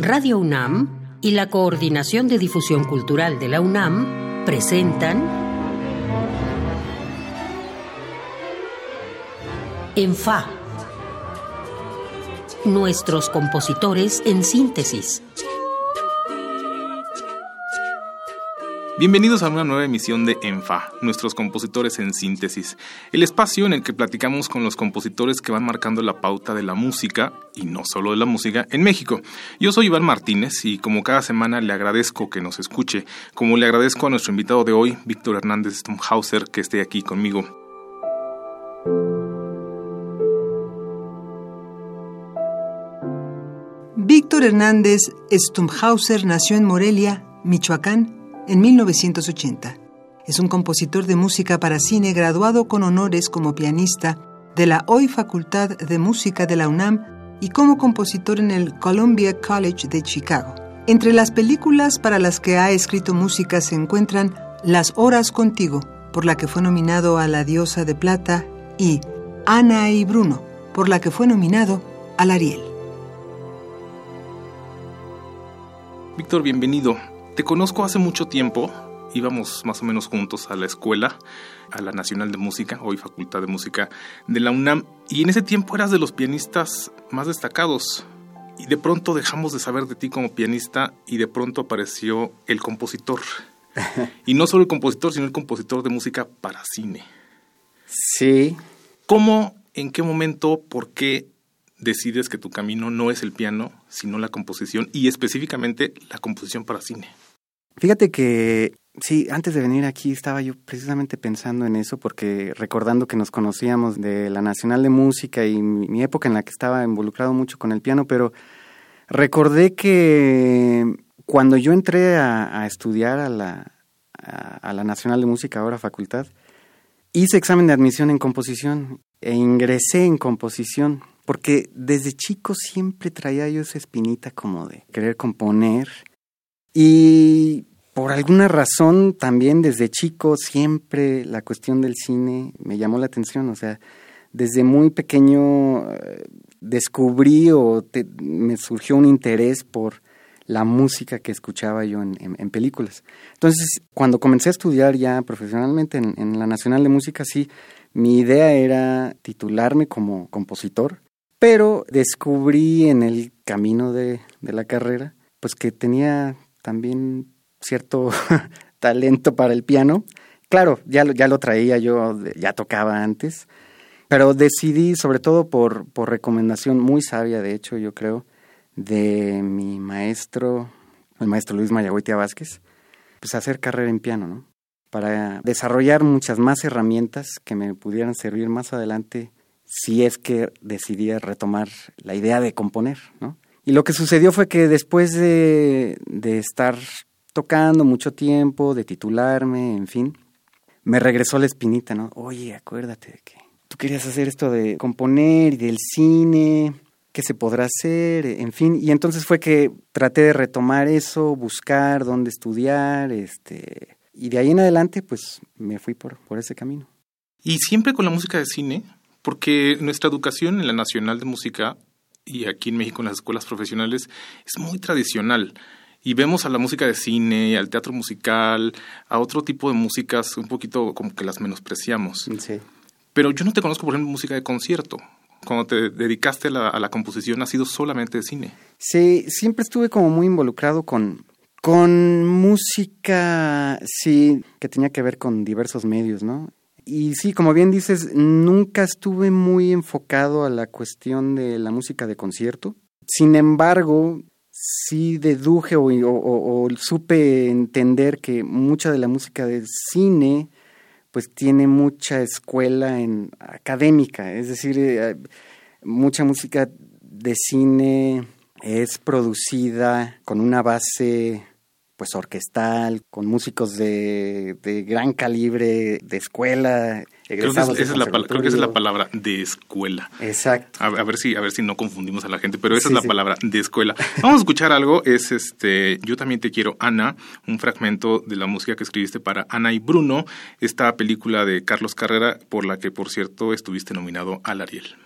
Radio UNAM y la Coordinación de Difusión Cultural de la UNAM presentan En Fa. Nuestros compositores en síntesis. Bienvenidos a una nueva emisión de ENFA, nuestros compositores en síntesis, el espacio en el que platicamos con los compositores que van marcando la pauta de la música, y no solo de la música, en México. Yo soy Iván Martínez y como cada semana le agradezco que nos escuche, como le agradezco a nuestro invitado de hoy, Víctor Hernández Stumhauser, que esté aquí conmigo. Víctor Hernández Stumhauser nació en Morelia, Michoacán, en 1980. Es un compositor de música para cine graduado con honores como pianista de la hoy Facultad de Música de la UNAM y como compositor en el Columbia College de Chicago. Entre las películas para las que ha escrito música se encuentran Las Horas Contigo, por la que fue nominado a la Diosa de Plata, y Ana y Bruno, por la que fue nominado al Ariel. Víctor, bienvenido. Te conozco hace mucho tiempo, íbamos más o menos juntos a la escuela, a la Nacional de Música, hoy Facultad de Música de la UNAM, y en ese tiempo eras de los pianistas más destacados. Y de pronto dejamos de saber de ti como pianista y de pronto apareció el compositor. y no solo el compositor, sino el compositor de música para cine. Sí. ¿Cómo, en qué momento, por qué decides que tu camino no es el piano, sino la composición y específicamente la composición para cine? Fíjate que sí, antes de venir aquí estaba yo precisamente pensando en eso porque recordando que nos conocíamos de la Nacional de Música y mi, época en la que estaba involucrado mucho con el piano, pero recordé que cuando yo entré a, estudiar a la, a, la Nacional de Música, ahora facultad, hice examen de admisión en composición e ingresé en composición porque desde chico siempre traía yo esa espinita como de querer componer y por alguna razón también desde chico siempre la cuestión del cine me llamó la atención, o sea, desde muy pequeño eh, descubrí o me surgió un interés por la música que escuchaba yo en, películas. Entonces, cuando comencé a estudiar ya profesionalmente en, la Nacional de Música, sí, mi idea era titularme como compositor, pero descubrí en el camino de, de la carrera, pues que tenía también cierto talento para el piano. Claro, ya lo, ya lo traía yo, ya tocaba antes, pero decidí, sobre todo por, por recomendación muy sabia, de hecho, yo creo, de mi maestro, el maestro Luis Mayagüitia Vázquez, pues hacer carrera en piano, ¿no? Para desarrollar muchas más herramientas que me pudieran servir más adelante si es que decidí retomar la idea de componer, ¿no? Y lo que sucedió fue que después de, de estar tocando mucho tiempo, de titularme, en fin, me regresó la espinita, ¿no? Oye, acuérdate de que tú querías hacer esto de componer y del cine, qué se podrá hacer, en fin, y entonces fue que traté de retomar eso, buscar dónde estudiar, este, y de ahí en adelante, pues me fui por, por ese camino. Y siempre con la música de cine, porque nuestra educación en la Nacional de Música y aquí en México en las escuelas profesionales es muy tradicional. Y vemos a la música de cine, al teatro musical, a otro tipo de músicas un poquito como que las menospreciamos. Sí. Pero yo no te conozco, por ejemplo, música de concierto. Cuando te dedicaste a la, a la composición, ha sido solamente de cine. Sí, siempre estuve como muy involucrado con, con música, sí, que tenía que ver con diversos medios, ¿no? y sí, como bien dices, nunca estuve muy enfocado a la cuestión de la música de concierto. Sin embargo, sí deduje o, supe entender que mucha de la música de cine pues tiene mucha escuela en académica, es decir, eh, mucha música de cine es producida con una base pues orquestal, con músicos de gran calibre, de escuela. Creo que, esa es la, creo que esa es la palabra de escuela. Exacto. A, ver si a ver si no confundimos a la gente, pero esa es la palabra de escuela. Vamos a escuchar algo, es este Yo también te quiero Ana, un fragmento de la música que escribiste para Ana y Bruno, esta película de Carlos Carrera por la que por cierto estuviste nominado al Ariel.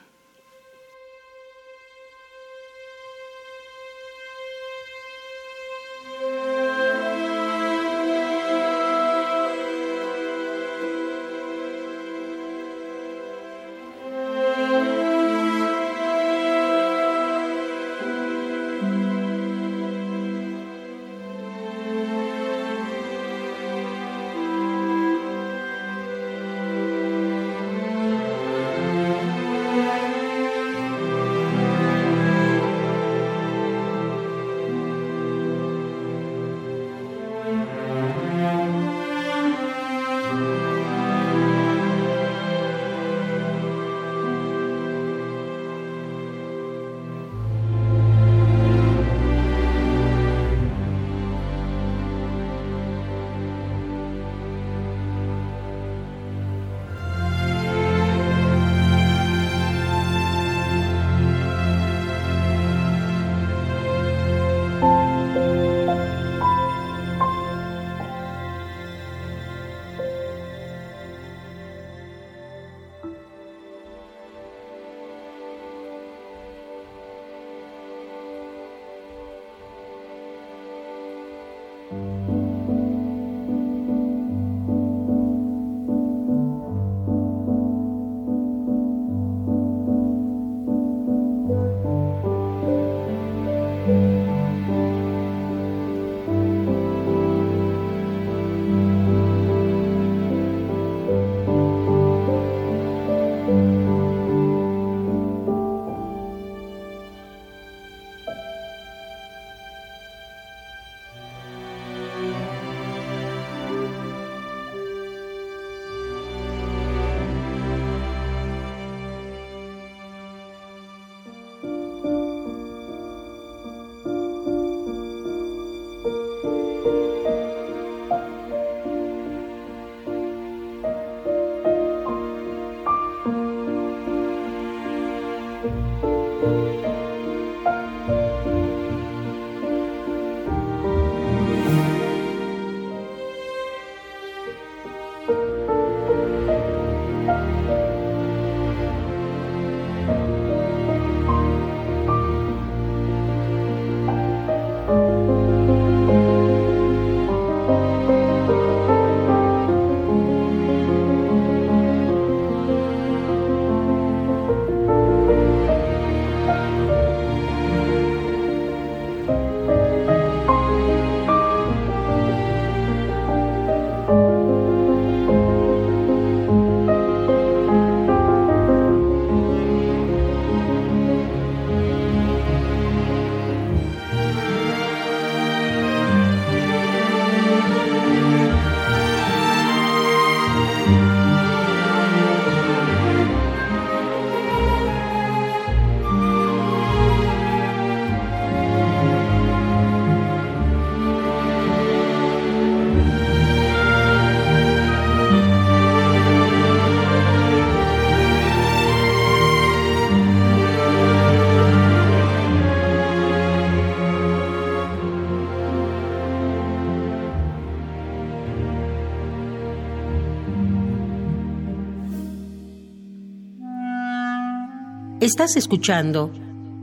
Estás escuchando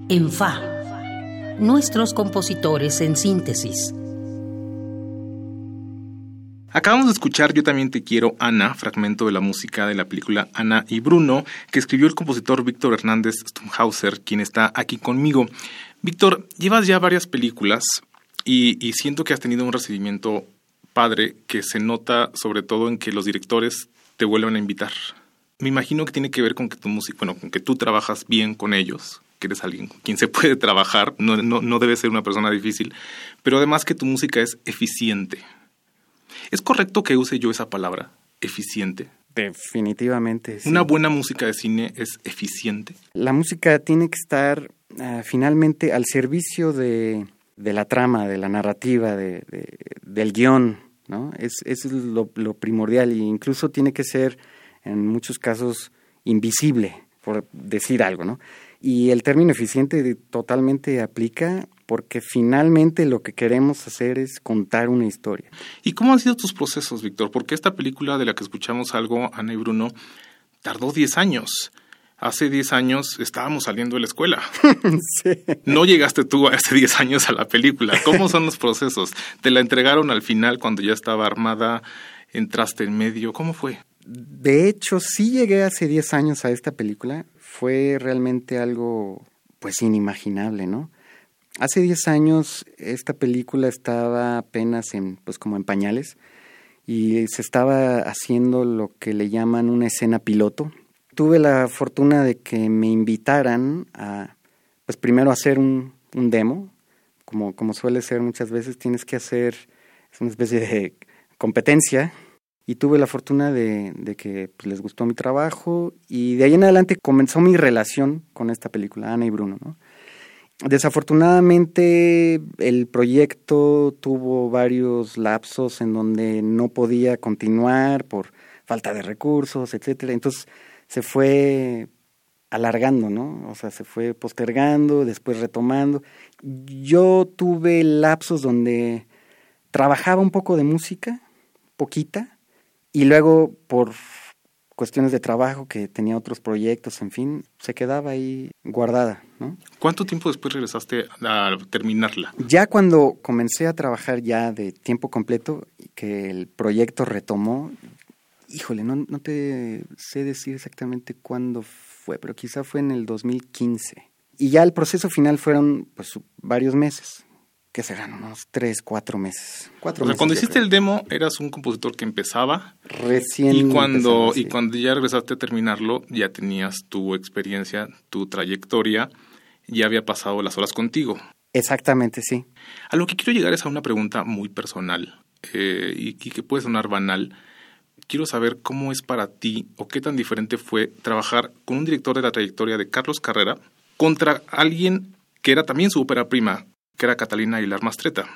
En Fa, nuestros compositores en síntesis. Acabamos de escuchar Yo también te quiero, Ana, fragmento de la música de la película Ana y Bruno, que escribió el compositor Víctor Hernández Stumhauser, quien está aquí conmigo. Víctor, llevas ya varias películas y, y siento que has tenido un recibimiento padre que se nota sobre todo en que los directores te vuelven a invitar me imagino que tiene que ver con que tu música, bueno, con que tú trabajas bien con ellos, que eres alguien con quien se puede trabajar, no, no, no debe ser una persona difícil, pero además que tu música es eficiente. ¿Es correcto que use yo esa palabra, eficiente? Definitivamente. ¿Una buena música de cine es eficiente? La música tiene que estar uh, finalmente al servicio de, de, la trama, de la narrativa, de, de, del guion, ¿no? Es, es lo, lo primordial e incluso tiene que ser en muchos casos invisible, por decir algo, ¿no? Y el término eficiente totalmente aplica porque finalmente lo que queremos hacer es contar una historia. ¿Y cómo han sido tus procesos, Víctor? Porque esta película de la que escuchamos algo, Ana y Bruno, tardó 10 años. Hace 10 años estábamos saliendo de la escuela. sí. No llegaste tú hace 10 años a la película. ¿Cómo son los procesos? ¿Te la entregaron al final cuando ya estaba armada? ¿Entraste en medio? ¿Cómo fue? De hecho, sí llegué hace 10 años a esta película. Fue realmente algo, pues, inimaginable, ¿no? Hace 10 años esta película estaba apenas en, pues, como en pañales y se estaba haciendo lo que le llaman una escena piloto. Tuve la fortuna de que me invitaran a, pues, primero hacer un, un demo. Como, como suele ser muchas veces, tienes que hacer, es una especie de competencia y tuve la fortuna de, que pues, les gustó mi trabajo y de ahí en adelante comenzó mi relación con esta película, Ana y Bruno. ¿no? Desafortunadamente el proyecto tuvo varios lapsos en donde no podía continuar por falta de recursos, etcétera. Entonces se fue alargando, ¿no? O sea, se fue postergando, después retomando. Yo tuve lapsos donde trabajaba un poco de música, poquita, y luego, por cuestiones de trabajo, que tenía otros proyectos, en fin, se quedaba ahí guardada. ¿no? ¿Cuánto tiempo después regresaste a terminarla? Ya cuando comencé a trabajar ya de tiempo completo, que el proyecto retomó, híjole, no, no te sé decir exactamente cuándo fue, pero quizá fue en el 2015. Y ya el proceso final fueron pues varios meses. ¿Qué serán? Unos tres, cuatro meses. Cuatro o sea, cuando hiciste el demo, eras un compositor que empezaba. Recién. Y cuando, y cuando ya regresaste a terminarlo, ya tenías tu experiencia, tu trayectoria, ya había pasado las horas contigo. Exactamente, sí. A lo que quiero llegar es a una pregunta muy personal eh, y, y que puede sonar banal. Quiero saber cómo es para ti o qué tan diferente fue trabajar con un director de la trayectoria de Carlos Carrera contra alguien que era también su ópera prima, que era Catalina Aguilar Mastreta.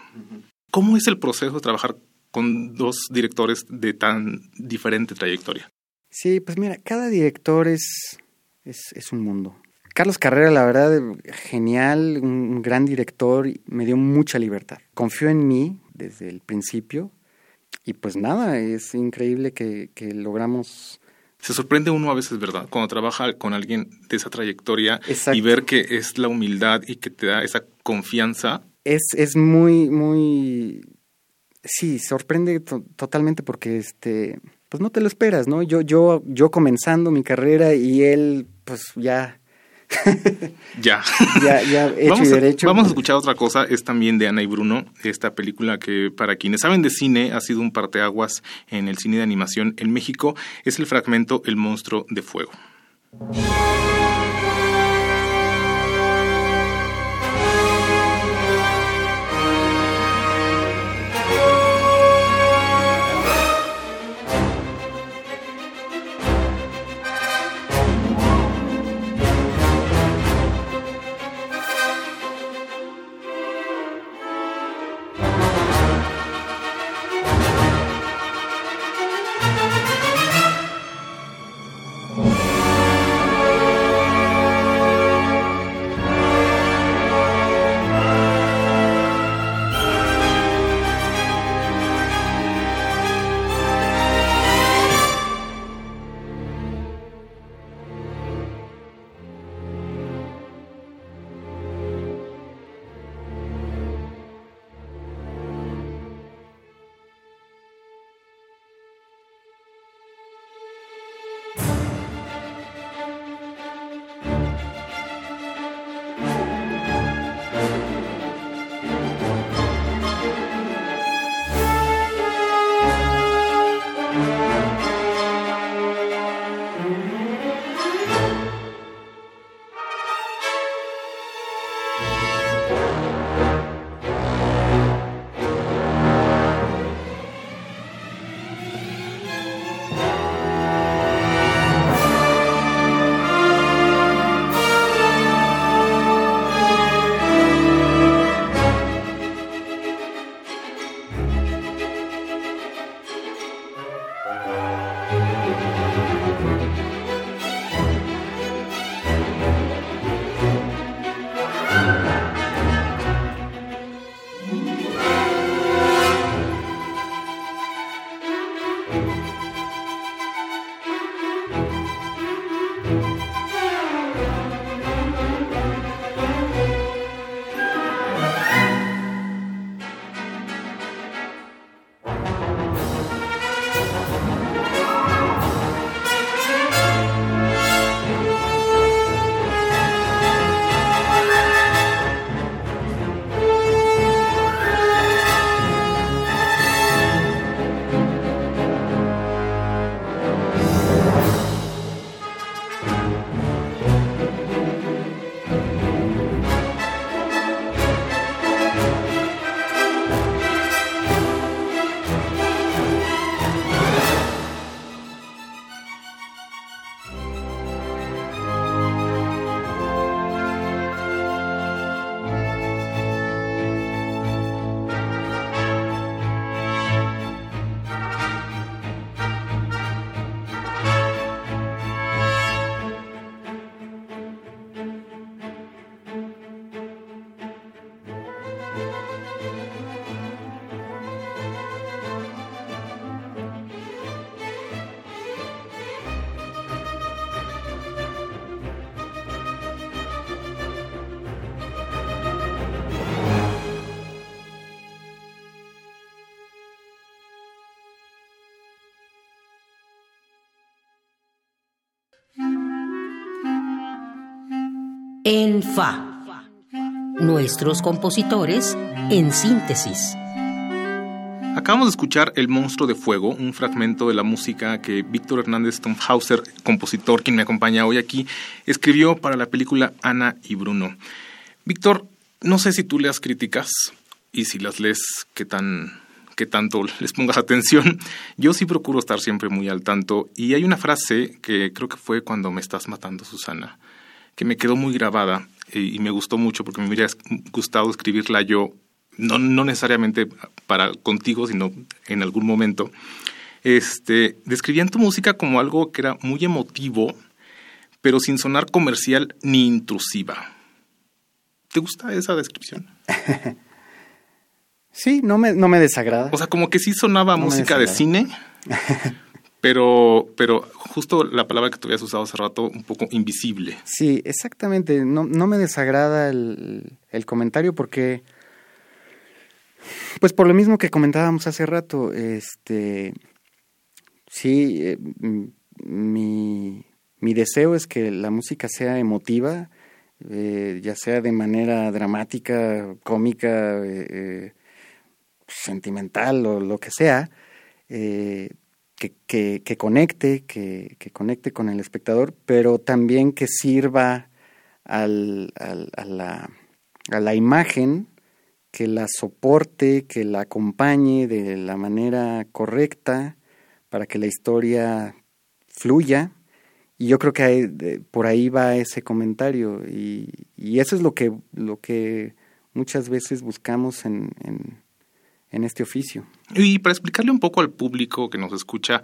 ¿Cómo es el proceso de trabajar con dos directores de tan diferente trayectoria? Sí, pues mira, cada director es, es, es un mundo. Carlos Carrera, la verdad, genial, un gran director, me dio mucha libertad. Confió en mí desde el principio y pues nada, es increíble que, que logramos se sorprende uno a veces, ¿verdad? Cuando trabaja con alguien de esa trayectoria Exacto. y ver que es la humildad y que te da esa confianza. Es, es muy, muy... Sí, sorprende to totalmente porque este pues no te lo esperas, ¿no? Yo, yo, yo comenzando mi carrera y él, pues ya ya. ya. Ya, hecho vamos, y derecho. A, vamos a escuchar otra cosa, es también de Ana y Bruno, esta película que para quienes saben de cine ha sido un parteaguas en el cine de animación en México, es el fragmento El monstruo de fuego. En Fa. Nuestros compositores en síntesis. Acabamos de escuchar El monstruo de fuego, un fragmento de la música que Víctor Hernández Stonhauser, compositor quien me acompaña hoy aquí, escribió para la película Ana y Bruno. Víctor, no sé si tú leas críticas y si las lees, qué tan qué tanto les pongas atención. Yo sí procuro estar siempre muy al tanto y hay una frase que creo que fue cuando me estás matando, Susana, que me quedó muy grabada y, me gustó mucho porque me hubiera gustado escribirla yo, no, no necesariamente para contigo, sino en algún momento. Este, describían tu música como algo que era muy emotivo, pero sin sonar comercial ni intrusiva. ¿Te gusta esa descripción? sí, no me, no me desagrada. O sea, como que sí sonaba música de cine, pero, pero justo la palabra que tú habías usado hace rato, un poco invisible. Sí, exactamente. No, no me desagrada el, comentario porque, pues por lo mismo que comentábamos hace rato, este, sí, eh, mi, mi deseo es que la música sea emotiva, eh, ya sea de manera dramática, cómica, eh, sentimental o lo que sea, que, conecte, que, conecte con el espectador, pero también que sirva al, a, la, a la imagen, que la soporte, que la acompañe de la manera correcta para que la historia fluya. Y yo creo que por ahí va ese comentario. Y, eso es lo que, lo que muchas veces buscamos en este oficio. Y para explicarle un poco al público que nos escucha,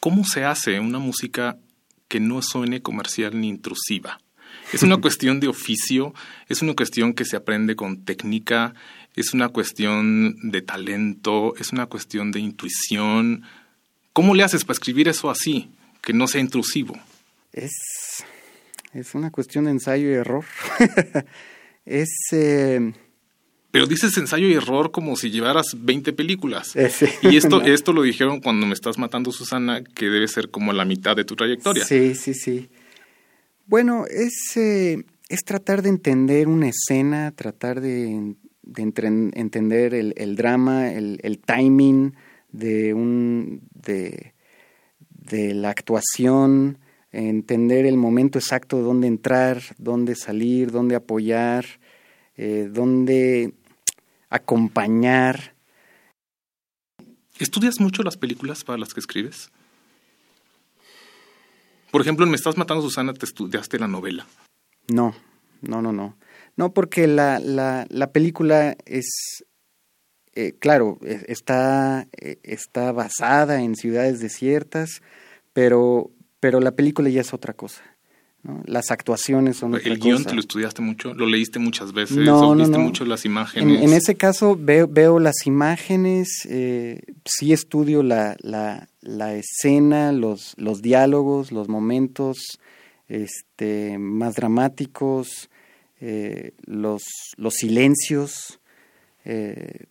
¿cómo se hace una música que no suene comercial ni intrusiva? Es una cuestión de oficio, es una cuestión que se aprende con técnica, es una cuestión de talento, es una cuestión de intuición. ¿Cómo le haces para escribir eso así, que no sea intrusivo? Es, es una cuestión de ensayo y error. es... Eh, pero dices ensayo y error como si llevaras 20 películas. Eh, y esto, esto lo dijeron cuando me estás matando, Susana, que debe ser como la mitad de tu trayectoria. Sí, sí, sí. Bueno, es, eh, es tratar de entender una escena, tratar de, entender el, drama, el, timing de, un, de, de la actuación, entender el momento exacto de dónde entrar, dónde salir, dónde apoyar, eh, dónde acompañar. ¿Estudias mucho las películas para las que escribes? Por ejemplo, en Me estás matando, Susana, te estudiaste la novela. No, no, no, no. No, porque la, la, la película es, eh, claro, e, está, e, está basada en ciudades desiertas, pero, pero la película ya es otra cosa. Las actuaciones son ¿El guion te lo estudiaste mucho? ¿Lo leíste muchas veces? ¿O viste mucho las imágenes? En, ese caso veo, veo las imágenes, eh, sí estudio la, la, la, escena, los, los diálogos, los momentos este, más dramáticos, eh, los, los silencios. Eh,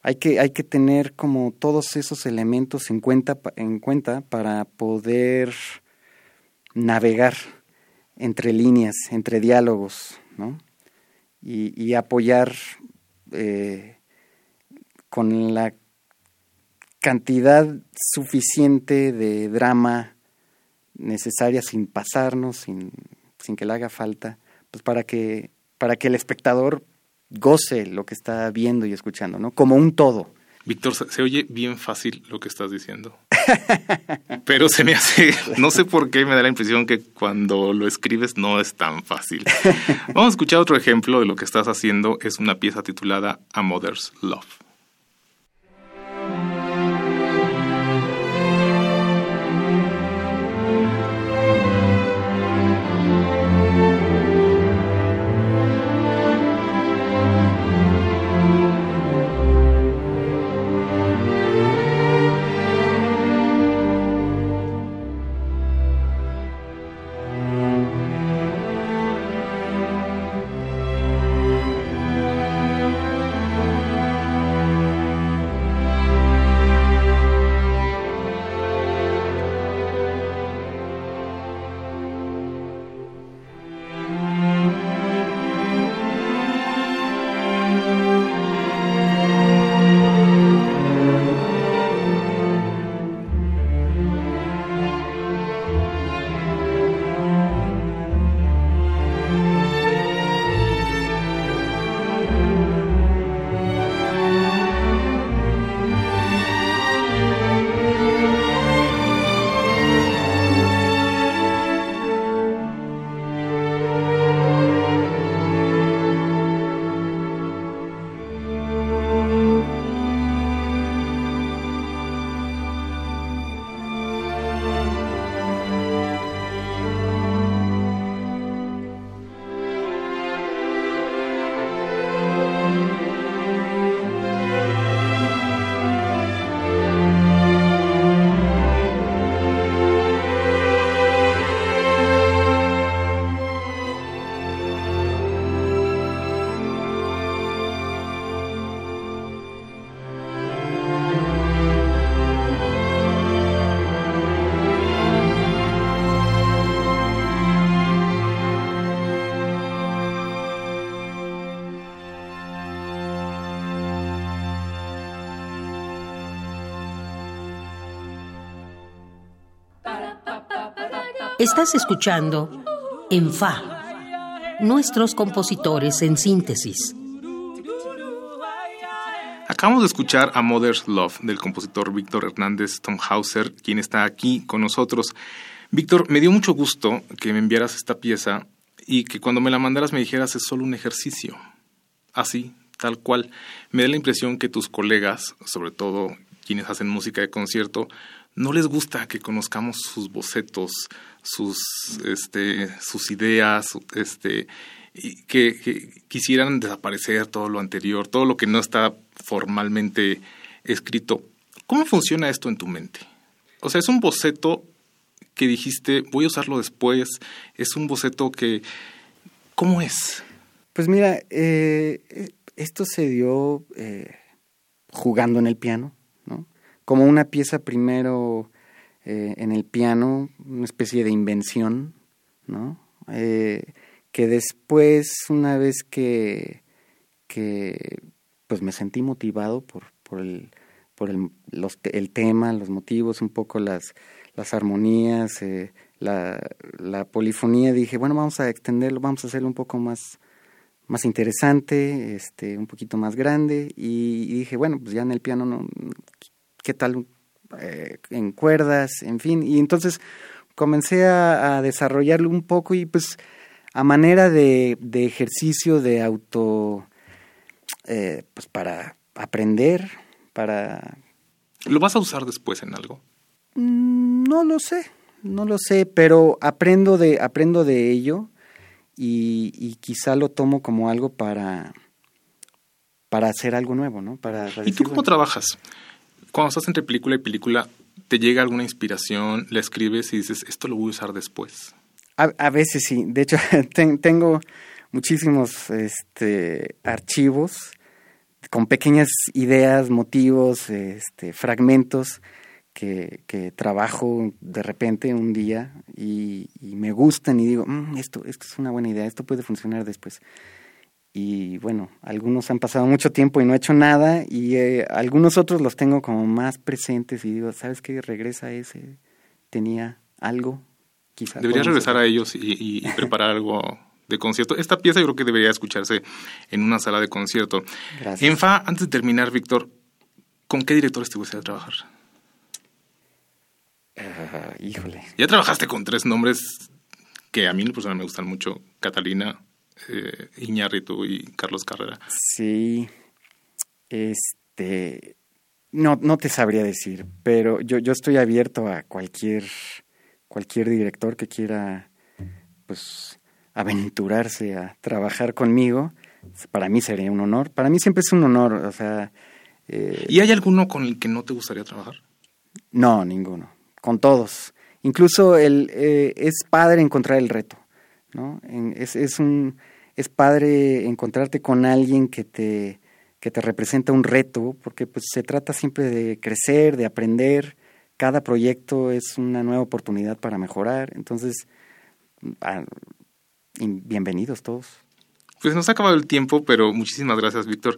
hay, que, hay que tener como todos esos elementos en cuenta, en cuenta para poder navegar entre líneas, entre diálogos, ¿no? Y, apoyar eh, con la cantidad suficiente de drama necesaria sin pasarnos, sin, sin que le haga falta, pues para que, para que el espectador goce lo que está viendo y escuchando, ¿no? Como un todo. Víctor, se, oye bien fácil lo que estás diciendo. Pero se me hace, no sé por qué me da la impresión que cuando lo escribes no es tan fácil. Vamos a escuchar otro ejemplo de lo que estás haciendo. Es una pieza titulada A Mother's Love. Estás escuchando En Fa, nuestros compositores en síntesis. Acabamos de escuchar a Mother's Love del compositor Víctor Hernández Tomhauser, quien está aquí con nosotros. Víctor, me dio mucho gusto que me enviaras esta pieza y que cuando me la mandaras me dijeras es solo un ejercicio. Así, tal cual. Me da la impresión que tus colegas, sobre todo quienes hacen música de concierto, no les gusta que conozcamos sus bocetos, sus, este, ideas, este, que, quisieran desaparecer todo lo anterior, todo lo que no está formalmente escrito. ¿Cómo funciona esto en tu mente? O sea, es un boceto que dijiste, voy a usarlo después, es un boceto que... ¿Cómo es? Pues mira, eh, esto se dio eh, jugando en el piano, ¿no? Como una pieza primero eh, en el piano, una especie de invención, ¿no? que después, una vez que, que pues me sentí motivado por, por, el, por el, los, el tema, los motivos, un poco las, las armonías, eh, la, la, polifonía, dije, bueno, vamos a extenderlo, vamos a hacerlo un poco más, más interesante, este, un poquito más grande, y, dije, bueno, pues ya en el piano, no, ¿qué tal eh, en cuerdas, en fin? Y entonces comencé a, desarrollarlo un poco y pues a manera de, de ejercicio de auto, eh, pues para aprender, para... ¿Lo vas a usar después en algo? Mm, no lo sé, no lo sé, pero aprendo de, aprendo de ello y, quizá lo tomo como algo para, para hacer algo nuevo, ¿no? Para, ¿Y tú cómo trabajas? Cuando estás entre película y película, ¿te llega alguna inspiración, la escribes y dices, esto lo voy a usar después? A, veces sí, de hecho tengo muchísimos este, archivos con pequeñas ideas, motivos, este, fragmentos que, trabajo de repente un día y, me gustan y digo, mm, esto, esto es una buena idea, esto puede funcionar después. Y bueno, algunos han pasado mucho tiempo y no he hecho nada y eh, algunos otros los tengo como más presentes y digo, ¿sabes qué? Regresa ese, tenía algo, quizás. Deberías regresar a ellos y, y preparar algo de concierto. Esta pieza yo creo que debería escucharse en una sala de concierto. Gracias. En FA, antes de terminar, Víctor, ¿con qué directores te gustaría trabajar? Ah, híjole. Ya trabajaste con tres nombres que a mí personal me gustan mucho, Catalina, eh, Iñárritu y Carlos Carrera. Sí, este, no, no te sabría decir, pero yo, yo estoy abierto a cualquier, cualquier director que quiera, pues, aventurarse a trabajar conmigo. Para mí sería un honor. Para mí siempre es un honor, o sea. Eh, ¿Y hay alguno con el que no te gustaría trabajar? No, ninguno con todos. Incluso el, eh, es padre encontrar el reto, ¿no? Es, es, un, es padre encontrarte con alguien que te, que te representa un reto, porque pues se trata siempre de crecer, de aprender. Cada proyecto es una nueva oportunidad para mejorar. Entonces, ah, bienvenidos todos. Pues nos ha acabado el tiempo, pero muchísimas gracias, Víctor,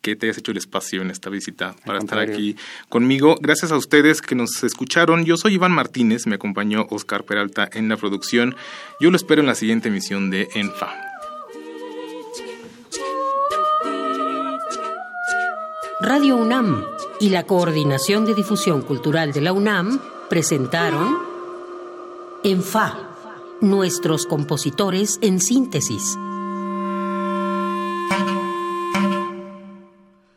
que te hayas hecho el espacio en esta visita para estar aquí conmigo. Gracias a ustedes que nos escucharon. Yo soy Iván Martínez, me acompañó Oscar Peralta en la producción. Yo lo espero en la siguiente emisión de ENFA. Radio UNAM y la Coordinación de Difusión Cultural de la UNAM presentaron ENFA, nuestros compositores en síntesis